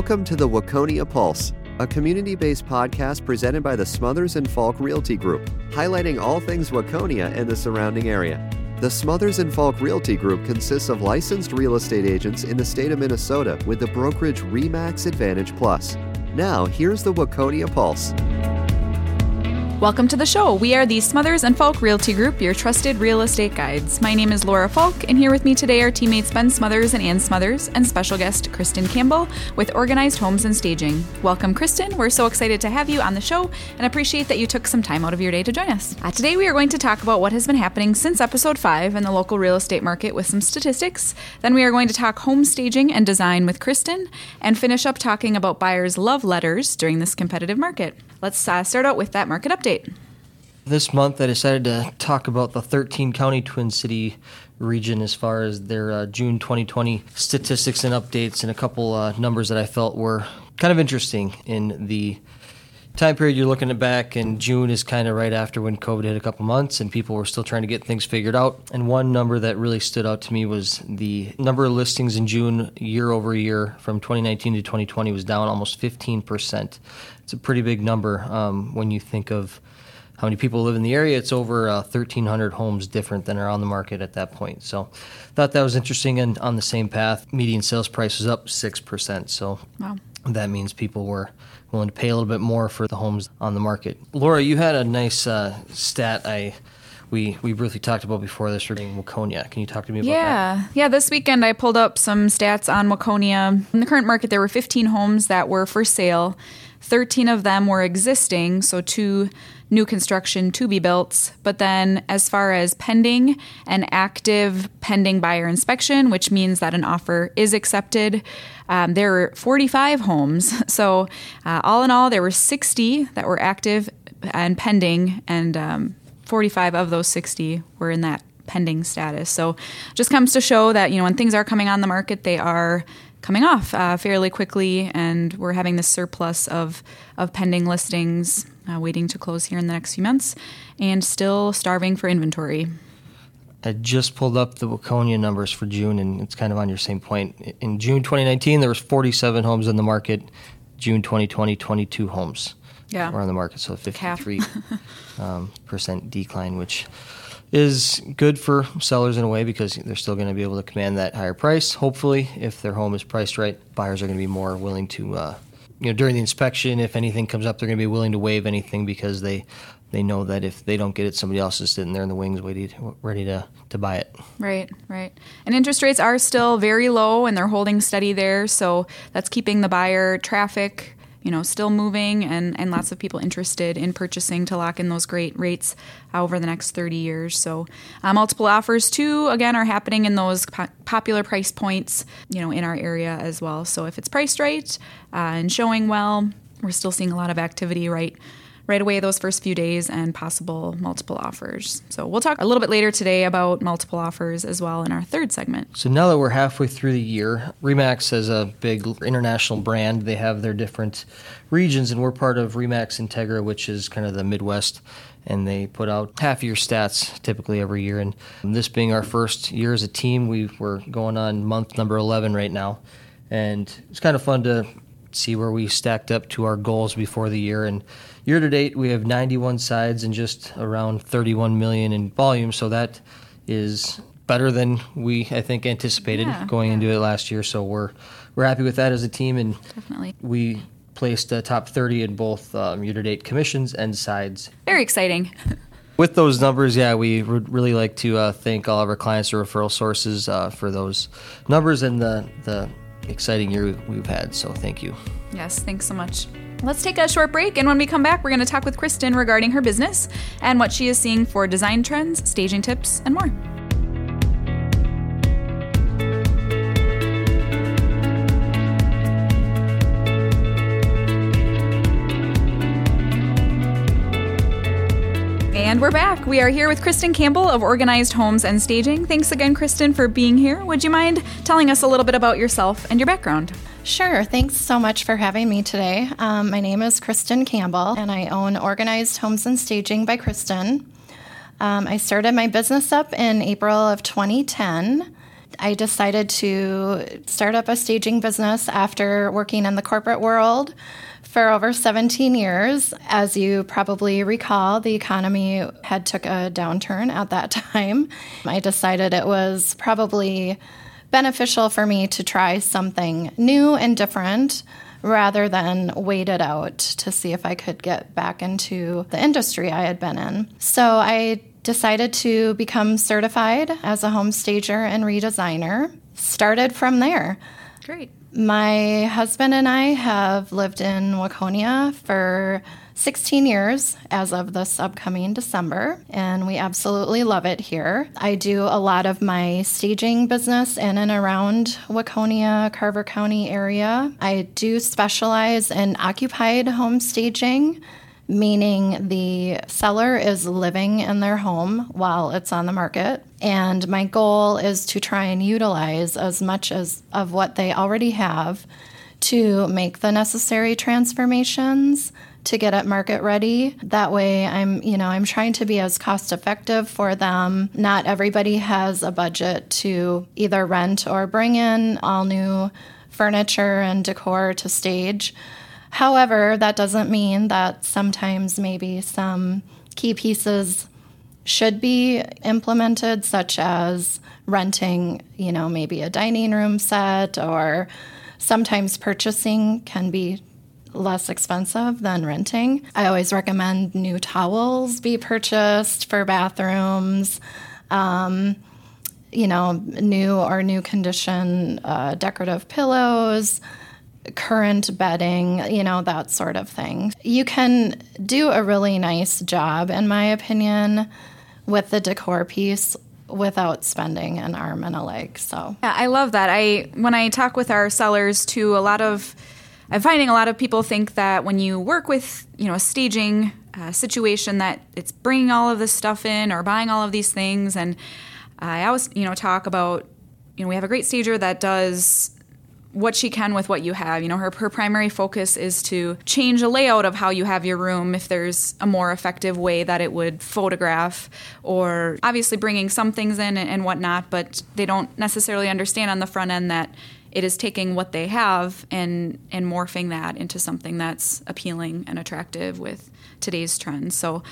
Welcome to the Waconia Pulse, a community based podcast presented by the Smothers and Falk Realty Group, highlighting all things Waconia and the surrounding area. The Smothers and Falk Realty Group consists of licensed real estate agents in the state of Minnesota with the brokerage RE/MAX Advantage Plus. Now, here's the Waconia Pulse. Welcome to the show. We are the Smothers and Falk Realty Group, your trusted real estate guides. My name is Laura Falk, and here with me today are teammates Ben Smothers and Ann Smothers, and special guest Kristin Campbell with Organized Homes and Staging. Welcome, Kristin. We're so excited to have you on the show and appreciate that you took some time out of your day to join us. Uh, today, we are going to talk about what has been happening since episode 5 in the local real estate market with some statistics. Then, we are going to talk home staging and design with Kristin, and finish up talking about buyers' love letters during this competitive market. Let's uh, start out with that market update. This month, I decided to talk about the 13 county Twin City region as far as their uh, June 2020 statistics and updates, and a couple uh, numbers that I felt were kind of interesting in the time period you're looking at back. And June is kind of right after when COVID hit a couple months, and people were still trying to get things figured out. And one number that really stood out to me was the number of listings in June year over year from 2019 to 2020 was down almost 15 percent. It's a pretty big number um, when you think of how many people live in the area. It's over uh, 1,300 homes different than are on the market at that point. So, thought that was interesting. And on the same path, median sales price was up six percent. So, Wow. that means people were willing to pay a little bit more for the homes on the market. Laura, you had a nice uh, stat. I we we briefly talked about before this regarding Waconia. Can you talk to me about that? Yeah, yeah. This weekend I pulled up some stats on Waconia. In the current market, there were 15 homes that were for sale. 13 of them were existing, so two new construction to be built. But then, as far as pending and active pending buyer inspection, which means that an offer is accepted, um, there were 45 homes. So, uh, all in all, there were 60 that were active and pending, and um, 45 of those 60 were in that pending status. So just comes to show that you know when things are coming on the market, they are coming off uh, fairly quickly, and we're having this surplus of of pending listings uh, waiting to close here in the next few months, and still starving for inventory. I just pulled up the Waconia numbers for June, and it's kind of on your same point. In June 2019, there was 47 homes in the market. June 2020, 22 homes Yeah. were on the market, so Half. 53 um, percent decline, which is good for sellers in a way because they're still going to be able to command that higher price. Hopefully, if their home is priced right, buyers are going to be more willing to, uh, you know, during the inspection, if anything comes up, they're going to be willing to waive anything because they they know that if they don't get it, somebody else is sitting there in the wings waiting, ready to, to buy it. Right, right. And interest rates are still very low and they're holding steady there. So that's keeping the buyer traffic, you know, still moving and, and lots of people interested in purchasing to lock in those great rates uh, over the next 30 years. So uh, multiple offers too, again, are happening in those po- popular price points, you know, in our area as well. So if it's priced right uh, and showing well, we're still seeing a lot of activity right right away those first few days and possible multiple offers. So we'll talk a little bit later today about multiple offers as well in our third segment. So now that we're halfway through the year, RE/MAX is a big international brand. They have their different regions, and we're part of RE/MAX Integra, which is kind of the Midwest. And they put out half year stats typically every year. And this being our first year as a team, we were going on month number 11 right now. And it's kind of fun to see where we stacked up to our goals before the year. And year to date, we have 91 sides and just around 31 million in volume. So that is better than we I think anticipated Yeah, going yeah. into it last year. So we're we're happy with that as a team, and Definitely. we placed uh, top 30 in both um, year to date commissions and sides. Very exciting. With those numbers, yeah, we would really like to uh, thank all of our clients or referral sources uh, for those numbers and the the exciting year we've had. So thank you. yes, thanks so much. Let's take a short break, and when we come back, we're going to talk with Kristin regarding her business and what she is seeing for design trends, staging tips, and more. And we're back. We are here with Kristin Campbell of Organized Homes and Staging. Thanks again, Kristin, for being here. Would you mind telling us a little bit about yourself and your background? Sure. Thanks so much for having me today. Um, my name is Kristin Campbell, and I own Organized Homes and Staging by Kristin. Um, I started my business up in April of 2010, I decided to start up a staging business after working in the corporate world for over 17 years. As you probably recall, the economy had took a downturn at that time. I decided it was probably beneficial for me to try something new and different rather than wait it out to see if I could get back into the industry I had been in. So I decided to become certified as a home stager and redesigner. Started from there. Great. My husband and I have lived in Waconia for 16 years as of this upcoming December, and we absolutely love it here. I do a lot of my staging business in and around Waconia, Carver County area. I do specialize in occupied home staging meaning the seller is living in their home while it's on the market. And my goal is to try and utilize as much as of what they already have to make the necessary transformations to get it market ready. That way I'm, you know, I'm trying to be as cost effective for them. Not everybody has a budget to either rent or bring in all new furniture and decor to stage. However, that doesn't mean that sometimes maybe some key pieces should be implemented, such as renting, you know, maybe a dining room set, or sometimes purchasing can be less expensive than renting. I always recommend new towels be purchased for bathrooms. Um, you know, new or new condition uh, decorative pillows, current bedding, you know, that sort of thing. You can do a really nice job, in my opinion, with the decor piece without spending an arm and a leg. So yeah, I love that. I when I talk with our sellers too, a lot of I'm finding a lot of people think that when you work with you know a staging uh, situation that it's bringing all of this stuff in or buying all of these things, and I always you know talk about you know we have a great stager that does what she can with what you have. You know, her, her primary focus is to change a layout of how you have your room if there's a more effective way that it would photograph, or obviously bringing some things in and, and whatnot, but they don't necessarily understand on the front end that it is taking what they have and and morphing that into something that's appealing and attractive with today's trends. So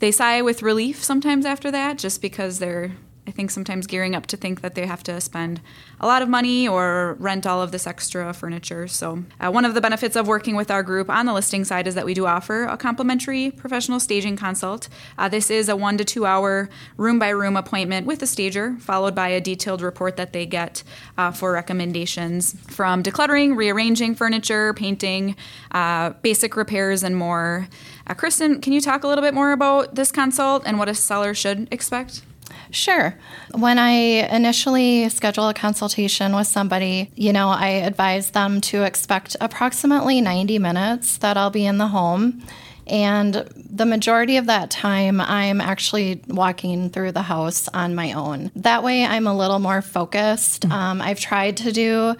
they sigh with relief sometimes after that just because they're I think sometimes gearing up to think that they have to spend a lot of money or rent all of this extra furniture. So, uh, one of the benefits of working with our group on the listing side is that we do offer a complimentary professional staging consult. Uh, this is a one to two hour room by room appointment with a stager, followed by a detailed report that they get uh, for recommendations from decluttering, rearranging furniture, painting, uh, basic repairs, and more. Uh, Kristin, can you talk a little bit more about this consult and what a seller should expect? Sure. When I initially schedule a consultation with somebody, you know, I advise them to expect approximately 90 minutes that I'll be in the home. And the majority of that time, I'm actually walking through the house on my own. That way, I'm a little more focused. Mm-hmm. Um, I've tried to do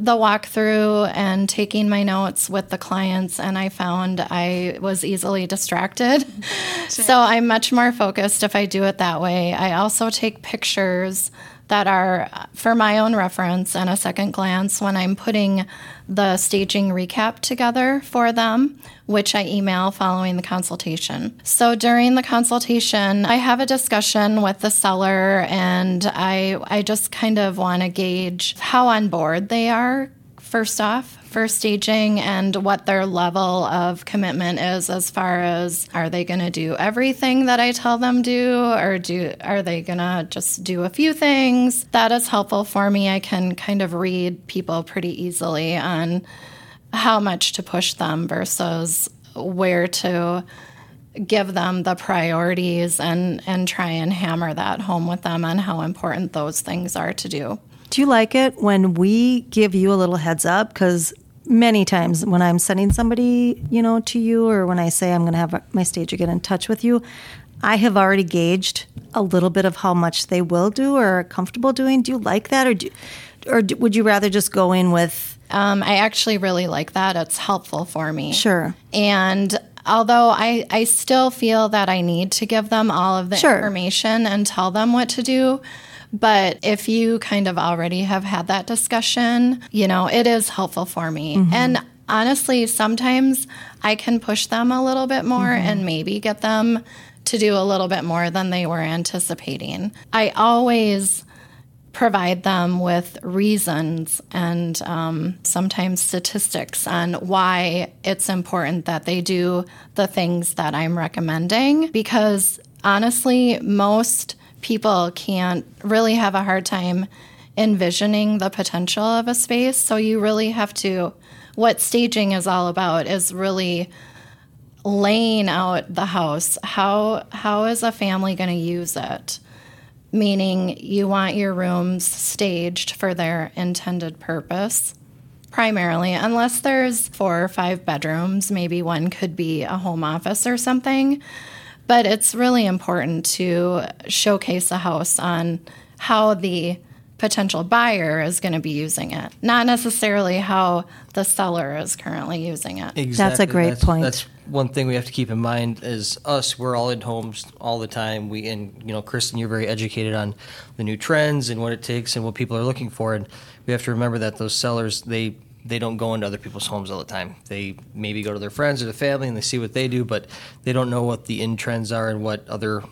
the walkthrough and taking my notes with the clients, and I found I was easily distracted. Sure. So I'm much more focused if I do it that way. I also take pictures that are for my own reference and a second glance when I'm putting the staging recap together for them, which I email following the consultation. So during the consultation, I have a discussion with the seller and I I just kind of want to gauge how on board they are first off for staging and what their level of commitment is as far as are they going to do everything that I tell them do? Or do are they going to just do a few things? That is helpful for me. I can kind of read people pretty easily on how much to push them versus where to give them the priorities and and try and hammer that home with them on how important those things are to do. Do you like it when we give you a little heads up? Because many times when I'm sending somebody, you know, to you, or when I say I'm going to have my stager get in touch with you, I have already gauged a little bit of how much they will do or are comfortable doing. Do you like that, or do, or would you rather just go in with? Um, I actually really like that. It's helpful for me. Sure. And although I, I still feel that I need to give them all of the sure. information and tell them what to do, But if you kind of already have had that discussion, you know, it is helpful for me. And honestly, sometimes I can push them a little bit more and maybe get them to do a little bit more than they were anticipating. I always provide them with reasons and um, sometimes statistics on why it's important that they do the things that I'm recommending because honestly, most people can't really have a hard time envisioning the potential of a space. So you really have to, what staging is all about is really laying out the house. How how is a family going to use it? Meaning you want your rooms staged for their intended purpose primarily unless there's four or five bedrooms, maybe one could be a home office or something. But it's really important to showcase a house on how the potential buyer is going to be using it, not necessarily how the seller is currently using it. That's a great that's, point. That's one thing we have to keep in mind is us. We're all in homes all the time. We and you know, Kristin, you're very educated on the new trends and what it takes and what people are looking for. And we have to remember that those sellers they they don't go into other people's homes all the time. They maybe go to their friends or their family and they see what they do, but they don't know what the in trends are and what other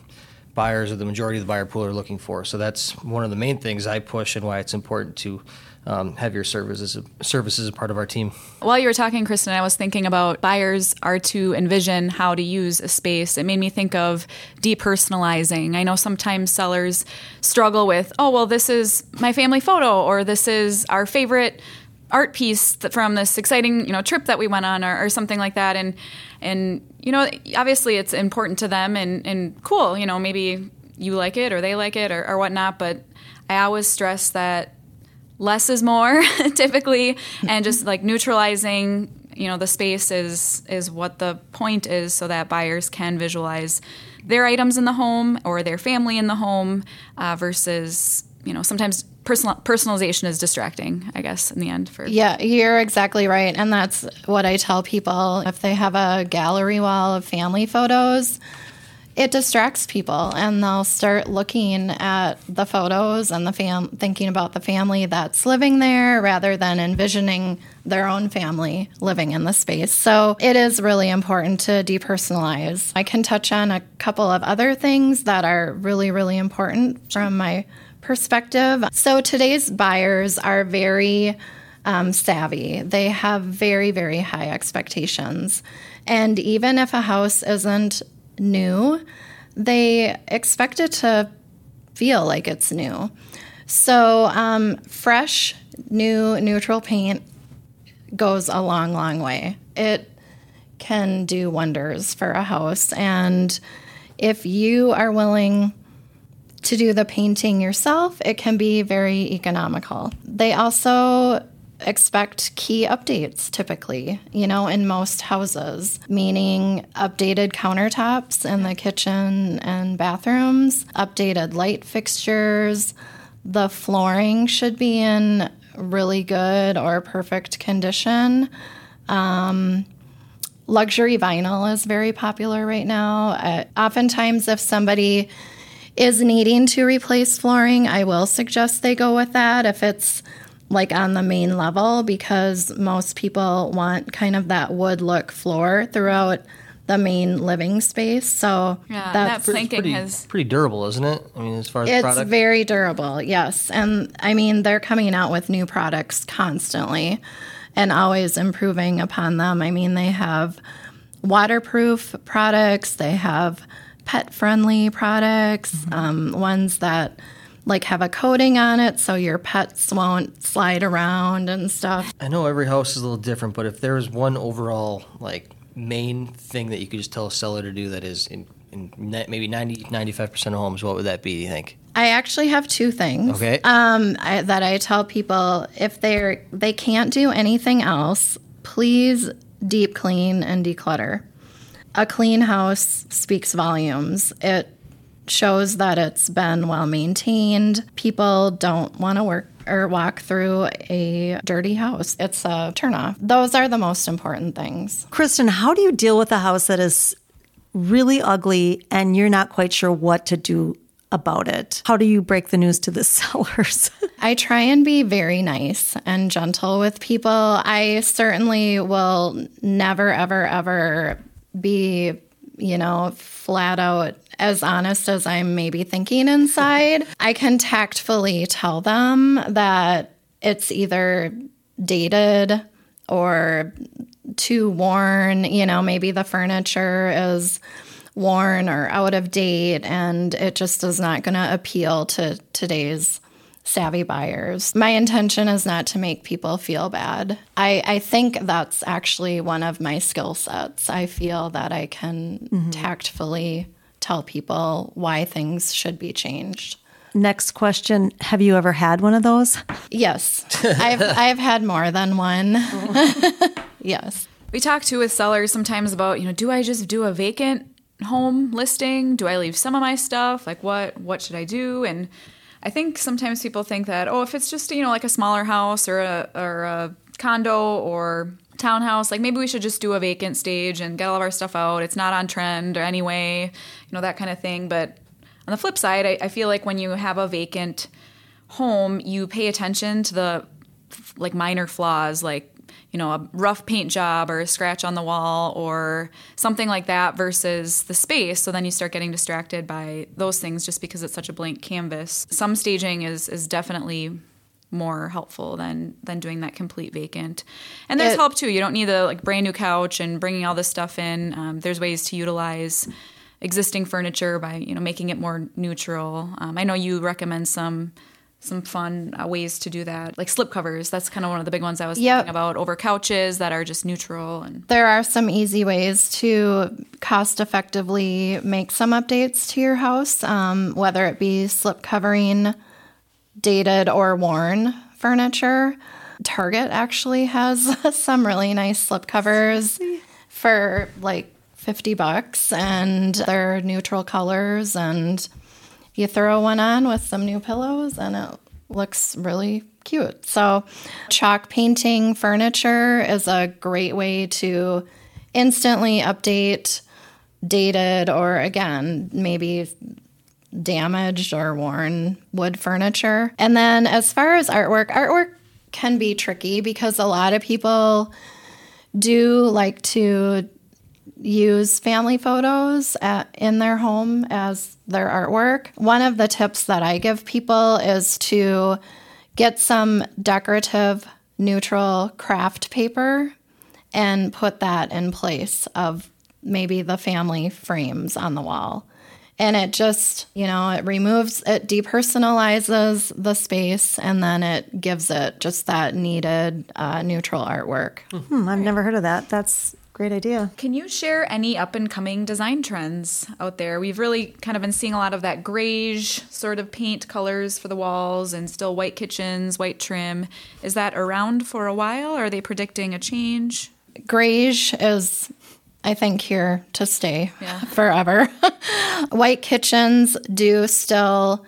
buyers or the majority of the buyer pool are looking for. So that's one of the main things I push and why it's important to um, have your services services a part of our team. While you were talking, Kristin, I was thinking about buyers are to envision how to use a space. It made me think of depersonalizing. I know sometimes sellers struggle with, oh, well, this is my family photo, or this is our favorite art piece from this exciting you know trip that we went on or, or something like that. And and you know obviously it's important to them and and cool you know maybe you like it or they like it or, or whatnot. But i always stress that less is more typically. And just like neutralizing you know the space is is what the point is so that buyers can visualize their items in the home or their family in the home uh, versus you know sometimes personal personalization is distracting i guess in the end for Yeah, you're exactly right. And that's what I tell people. If they have a gallery wall of family photos, it distracts people and they'll start looking at the photos and the fam thinking about the family that's living there rather than envisioning their own family living in the space. So it is really important to depersonalize. I can touch on a couple of other things that are really, really important from my perspective. So today's buyers are very um, savvy. They have very, very high expectations. And even if a house isn't new, they expect it to feel like it's new. So, um, fresh, new, neutral paint goes a long, long way. It can do wonders for a house. And if you are willing to do the painting yourself, it can be very economical. They also expect key updates typically, you know, in most houses, meaning updated countertops in the kitchen and bathrooms, updated light fixtures. The flooring should be in really good or perfect condition. Um, luxury vinyl is very popular right now. Uh, oftentimes, if somebody is needing to replace flooring, I will suggest they go with that if it's like on the main level because most people want kind of that wood look floor throughout the main living space. So Yeah, that's that planking pretty, has pretty durable, isn't it? I mean, as far as it's product. very durable, yes. And I mean, they're coming out with new products constantly and always improving upon them. I mean, they have waterproof products, they have pet friendly products, Mm-hmm. um, ones that like have a coating on it so your pets won't slide around and stuff. I know every house is a little different, but if there is one overall like main thing that you could just tell a seller to do that is in, in maybe 90 95% of homes, what would that be? Do you think? I actually have two things. Okay. Um, I, that I tell people if they're they can't do anything else, please deep clean and declutter. A clean house speaks volumes. It shows that it's been well maintained. People don't want to work or walk through a dirty house. It's a turnoff. Those are the most important things. Kristin, how do you deal with a house that is really ugly and you're not quite sure what to do about it? How do you break the news to the sellers? I try and be very nice and gentle with people. I certainly will never, ever, ever be, you know, flat out as honest as I'm maybe thinking inside. I can tactfully tell them that it's either dated or too worn, you know, maybe the furniture is worn or out of date and it just is not going to appeal to today's savvy buyers. My intention is not to make people feel bad. I, I think that's actually one of my skill sets. I feel that I can mm-hmm. tactfully tell people why things should be changed. Next question Have you ever had one of those? Yes. I've, I've had more than one. yes. We talk too with sellers sometimes about, you know, do I just do a vacant home listing? Do I leave some of my stuff? Like what what should I do? And I think sometimes people think that oh, if it's just you know like a smaller house or a or a condo or townhouse, like maybe we should just do a vacant stage and get all of our stuff out. It's not on trend or anyway, you know that kind of thing. But on the flip side, I, I feel like when you have a vacant home, you pay attention to the like minor flaws, like you know, a rough paint job or a scratch on the wall or something like that versus the space. So then you start getting distracted by those things just because it's such a blank canvas. Some staging is is definitely more helpful than than doing that complete vacant. And there's it, help too. You don't need the like brand new couch and bringing all this stuff in. Um, there's ways to utilize existing furniture by you know making it more neutral. Um, I know you recommend some some fun uh, ways to do that like slip covers that's kind of one of the big ones i was yep. thinking about over couches that are just neutral and there are some easy ways to cost effectively make some updates to your house um, whether it be slip covering dated or worn furniture target actually has some really nice slip covers for like 50 bucks and they're neutral colors and you throw one on with some new pillows and it looks really cute. So, chalk painting furniture is a great way to instantly update dated or again, maybe damaged or worn wood furniture. And then as far as artwork, artwork can be tricky because a lot of people do like to use family photos at, in their home as their artwork. One of the tips that I give people is to get some decorative neutral craft paper and put that in place of maybe the family frames on the wall. And it just, you know, it removes, it depersonalizes the space and then it gives it just that needed uh, neutral artwork. Hmm, I've never heard of that. That's Great idea. Can you share any up and coming design trends out there? We've really kind of been seeing a lot of that grayish sort of paint colors for the walls and still white kitchens, white trim. Is that around for a while? Or are they predicting a change? Grayish is I think here to stay yeah. forever. White kitchens do still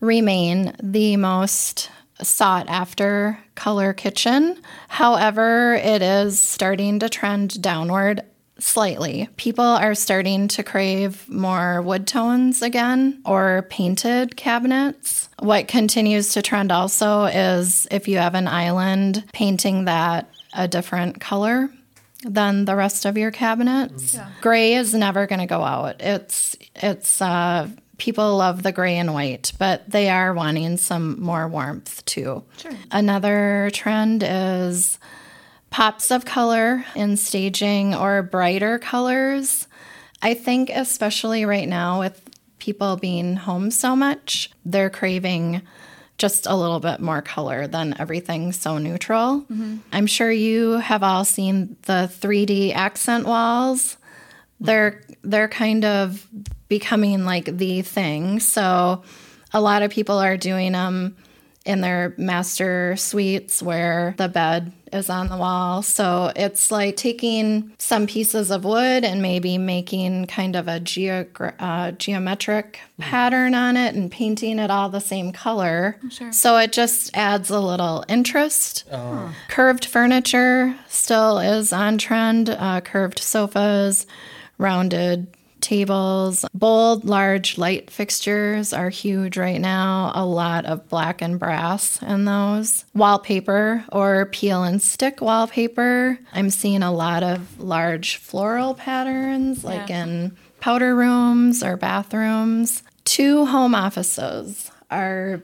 remain the most sought after color kitchen. However, it is starting to trend downward slightly. People are starting to crave more wood tones again or painted cabinets. What continues to trend also is if you have an island, painting that a different color than the rest of your cabinets. Yeah. Gray is never going to go out. It's it's uh people love the gray and white, but they are wanting some more warmth too. Sure. Another trend is pops of color in staging or brighter colors. I think, especially right now with people being home so much, they're craving just a little bit more color than everything so neutral. Mm-hmm. I'm sure you have all seen the 3D accent walls. They're they're kind of becoming like the thing. So a lot of people are doing them in their master suites where the bed is on the wall. So it's like taking some pieces of wood and maybe making kind of a geogra- uh, geometric pattern on it and painting it all the same color. Sure. So it just adds a little interest. Oh. Curved furniture still is on trend. Uh, curved sofas, rounded tables. Bold, large light fixtures are huge right now. A lot of black and brass in those. Wallpaper or peel and stick wallpaper. I'm seeing a lot of large floral patterns, like in powder rooms or bathrooms. Two home offices are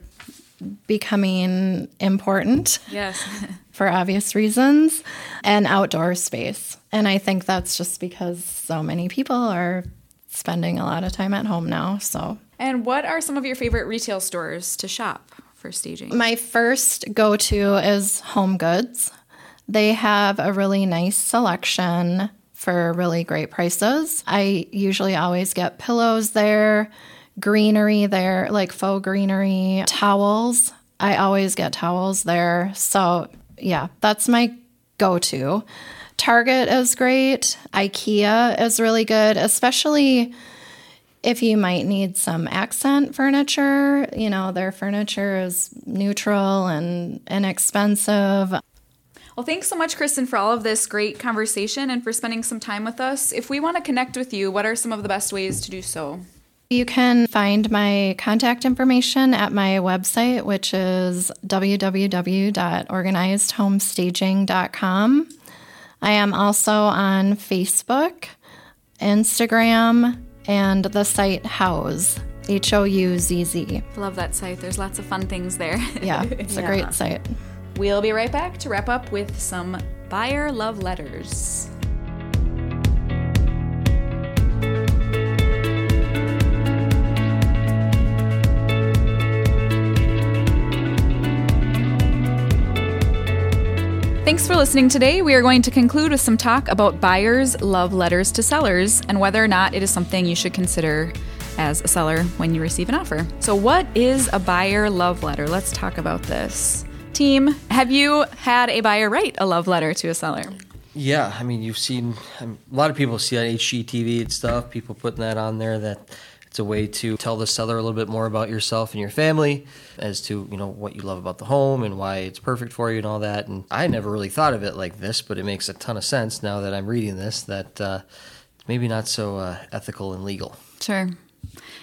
becoming important Yes. for obvious reasons, and outdoor space. And I think that's just because so many people are spending a lot of time at home now. So, and what are some of your favorite retail stores to shop for staging? my first go to is Home Goods. They have a really nice selection for really great prices. I usually always get pillows there, greenery there, like faux greenery, towels. I always get towels there. So, yeah, that's my go to. Target is great. IKEA is really good, especially if you might need some accent furniture. You know, their furniture is neutral and inexpensive. Well, thanks so much, Kristin, for all of this great conversation and for spending some time with us. If we want to connect with you, what are some of the best ways to do so? You can find my contact information at my website, which is www.organizedhomestaging.com. I am also on Facebook, Instagram, and the site Houzz, H O U Z Z. Love that site. There's lots of fun things there. Yeah, it's a great site. We'll be right back to wrap up with some buyer love letters. Thanks for listening today. We are going to conclude with some talk about buyers' love letters to sellers and whether or not it is something you should consider as a seller when you receive an offer. So, what is a buyer love letter? Let's talk about this. Team, have you had a buyer write a love letter to a seller? Yeah, I mean, you've seen a lot of people see on HGTV and stuff, people putting that on there that it's a way to tell the seller a little bit more about yourself and your family as to, you know, what you love about the home and why it's perfect for you and all that. And I never really thought of it like this, but it makes a ton of sense now that I'm reading this that uh, maybe not so uh, ethical and legal. Sure.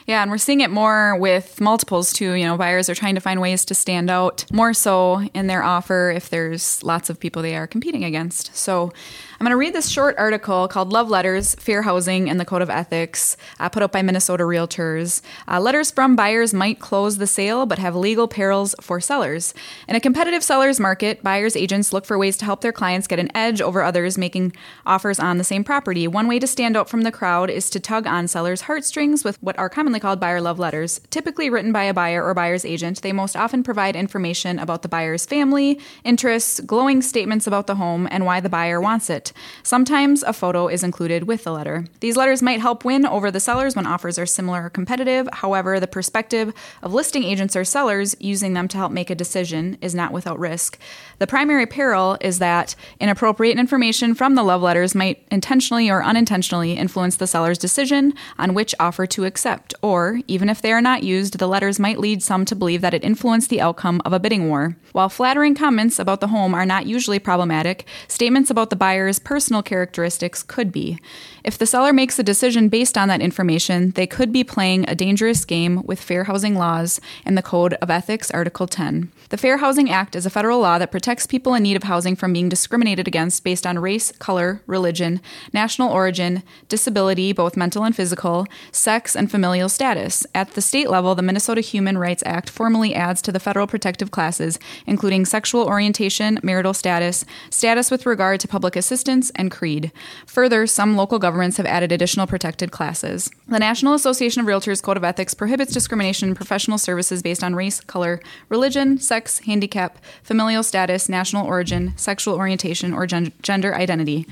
Yeah, and we're seeing it more with multiples too. You know, buyers are trying to find ways to stand out more so in their offer if there's lots of people they are competing against. So I'm going to read this short article called Love Letters Fair Housing and the Code of Ethics, uh, put out by Minnesota Realtors. Uh, letters from buyers might close the sale but have legal perils for sellers. In a competitive seller's market, buyers' agents look for ways to help their clients get an edge over others making offers on the same property. One way to stand out from the crowd is to tug on sellers' heartstrings with what are commonly called buyer love letters. Typically written by a buyer or buyer's agent, they most often provide information about the buyer's family, interests, glowing statements about the home, and why the buyer wants it. Sometimes a photo is included with the letter. These letters might help win over the sellers when offers are similar or competitive. However, the perspective of listing agents or sellers using them to help make a decision is not without risk. The primary peril is that inappropriate information from the love letters might intentionally or unintentionally influence the seller's decision on which offer to accept, or, even if they are not used, the letters might lead some to believe that it influenced the outcome of a bidding war. While flattering comments about the home are not usually problematic, statements about the buyer's personal characteristics could be. If the seller makes a decision based on that information, they could be playing a dangerous game with fair housing laws and the Code of Ethics, Article 10. The Fair Housing Act is a federal law that protects people in need of housing from being discriminated against based on race, color, religion, national origin, disability, both mental and physical, sex, and familial status. At the state level, the Minnesota Human Rights Act formally adds to the federal protective classes, including sexual orientation, marital status, status with regard to public assistance, and creed. Further, some local governments have added additional protected classes. The National Association of Realtors Code of Ethics prohibits discrimination in professional services based on race, color, religion, sex, handicap, familial status, national origin, sexual orientation, or gen- gender identity.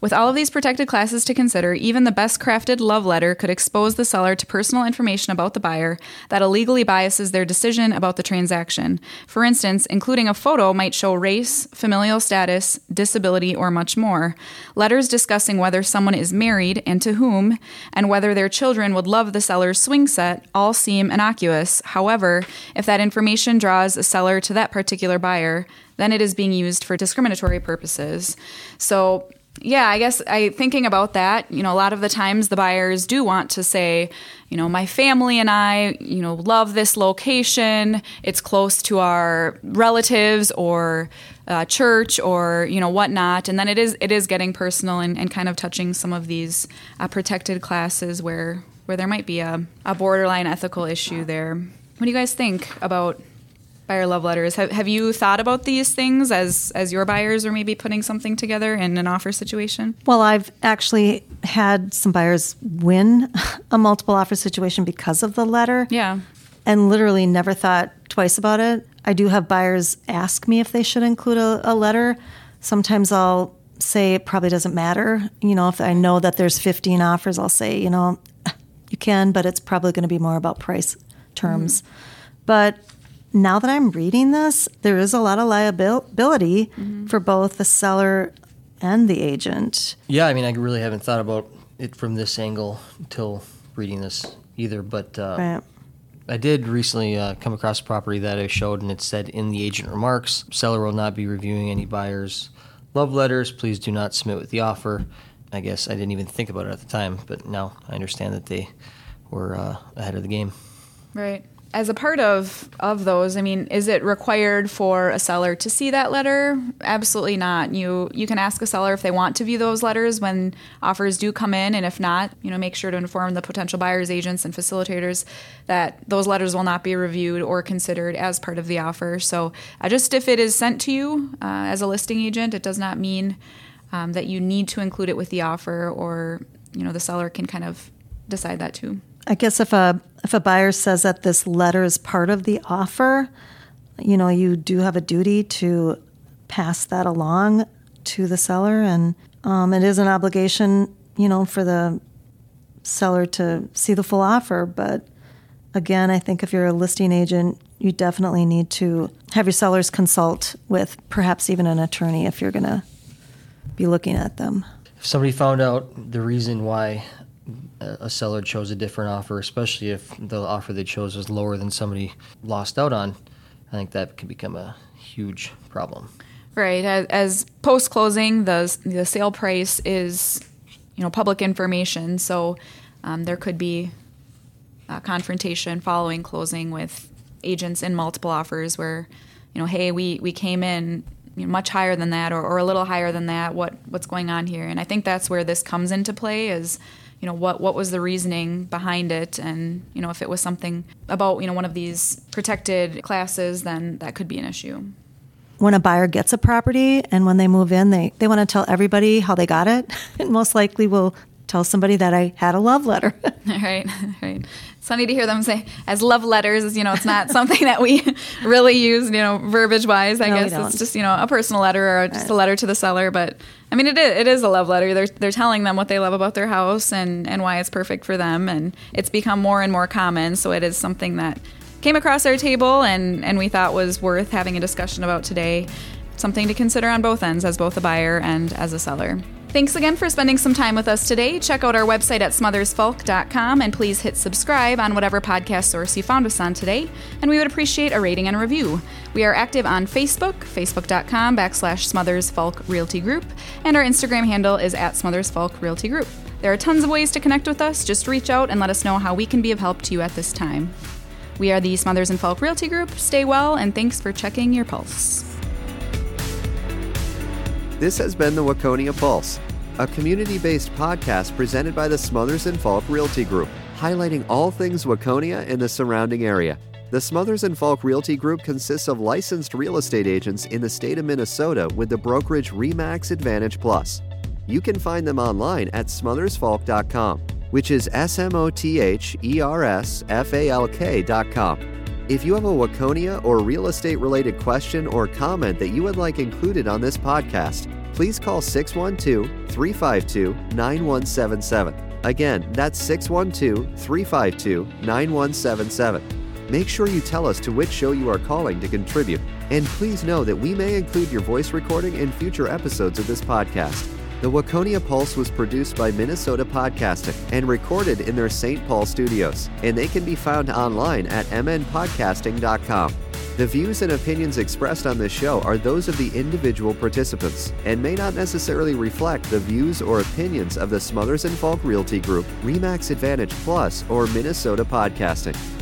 With all of these protected classes to consider, even the best crafted love letter could expose the seller to personal information about the buyer that illegally biases their decision about the transaction. For instance, including a photo might show race, familial status, disability, or much more. Letters discussing whether someone is married and to whom, and whether their children would love the seller's swing set all seem innocuous. However, if that information draws a seller to that particular buyer, then it is being used for discriminatory purposes. So, Yeah, I guess I thinking about that, you know, a lot of the times the buyers do want to say, you know, my family and I, you know, love this location. It's close to our relatives or uh, church or you know whatnot, and then it is it is getting personal and, and kind of touching some of these uh, protected classes where where there might be a, a borderline ethical issue there. What do you guys think about buyer love letters. Have, have you thought about these things as as your buyers are maybe putting something together in an offer situation? Well, I've actually had some buyers win a multiple offer situation because of the letter. Yeah. And literally never thought twice about it. I do have buyers ask me if they should include a, a letter. Sometimes I'll say it probably doesn't matter. You know, if I know that there's 15 offers, I'll say, you know, you can, but it's probably going to be more about price terms. Mm-hmm. But now that I'm reading this, there is a lot of liability mm-hmm. for both the seller and the agent. Yeah, I mean, I really haven't thought about it from this angle until reading this either, but uh, right. I did recently uh, come across a property that I showed, and it said in the agent remarks, seller will not be reviewing any buyer's love letters. Please do not submit with the offer. I guess I didn't even think about it at the time, but now I understand that they were uh, ahead of the game. Right as a part of of those, I mean, is it required for a seller to see that letter? Absolutely not. You you can ask a seller if they want to view those letters when offers do come in, and if not, you know, make sure to inform the potential buyers agents and facilitators that those letters will not be reviewed or considered as part of the offer. So, uh, just if it is sent to you uh, as a listing agent, it does not mean um, that you need to include it with the offer, or you know, the seller can kind of decide that too. I guess if a if a buyer says that this letter is part of the offer, you know, you do have a duty to pass that along to the seller, and um, it is an obligation, you know, for the seller to see the full offer. But again, I think if you're a listing agent, you definitely need to have your sellers consult with perhaps even an attorney if you're going to be looking at them. If somebody found out the reason why a seller chose a different offer, especially if the offer they chose was lower than somebody lost out on, I think that could become a huge problem. Right. As, post closing, the the sale price is, you know, public information. So um, there could be a confrontation following closing with agents in multiple offers where, you know, hey, we we came in you know, much higher than that or, or a little higher than that. What what's going on here? And I think that's where this comes into play is you know what what was the reasoning behind it? And you know if it was something about you know one of these protected classes then that could be an issue. When a buyer gets a property and when they move in they, they want to tell everybody how they got it. And most likely will tell somebody that i had a love letter. Right right it's funny to hear them say as love letters. as You know, it's not something that we really use. You know, verbiage wise. I no, guess it's just you know a personal letter or just right. a letter to the seller. But I mean, it is it is a love letter. They're they're telling them what they love about their house and and why it's perfect for them. And it's become more and more common. So it is something that came across our table and and we thought was worth having a discussion about today. Something to consider on both ends, as both a buyer and as a seller. Thanks again for spending some time with us today. Check out our website at smothersfalk.com and please hit subscribe on whatever podcast source you found us on today. And we would appreciate a rating and a review. We are active on Facebook, facebook.com backslash Smothers Falk Realty Group, and our Instagram handle is at Smothers Falk Realty Group. There are tons of ways to connect with us. Just reach out and let us know how we can be of help to you at this time. We are the Smothers and Falk Realty Group. Stay well, and thanks for checking your pulse. This has been the Waconia Pulse, a community based podcast presented by the Smothers and Falk Realty Group, highlighting all things Waconia and the surrounding area. The Smothers and Falk Realty Group consists of licensed real estate agents in the state of Minnesota with the brokerage RE/MAX Advantage Plus. You can find them online at smothersfalk.com, which is S M O T H E R S F A L K.com. If you have a Waconia or real estate related question or comment that you would like included on this podcast, please call 612 352 9177. Again, that's 612 352 9177. Make sure you tell us to which show you are calling to contribute, and please know that we may include your voice recording in future episodes of this podcast. The Waconia Pulse was produced by Minnesota Podcasting and recorded in their St. Paul studios, and they can be found online at mnpodcasting.com. The views and opinions expressed on this show are those of the individual participants and may not necessarily reflect the views or opinions of the Smothers and Falk Realty Group, RE/MAX Advantage Plus, or Minnesota Podcasting.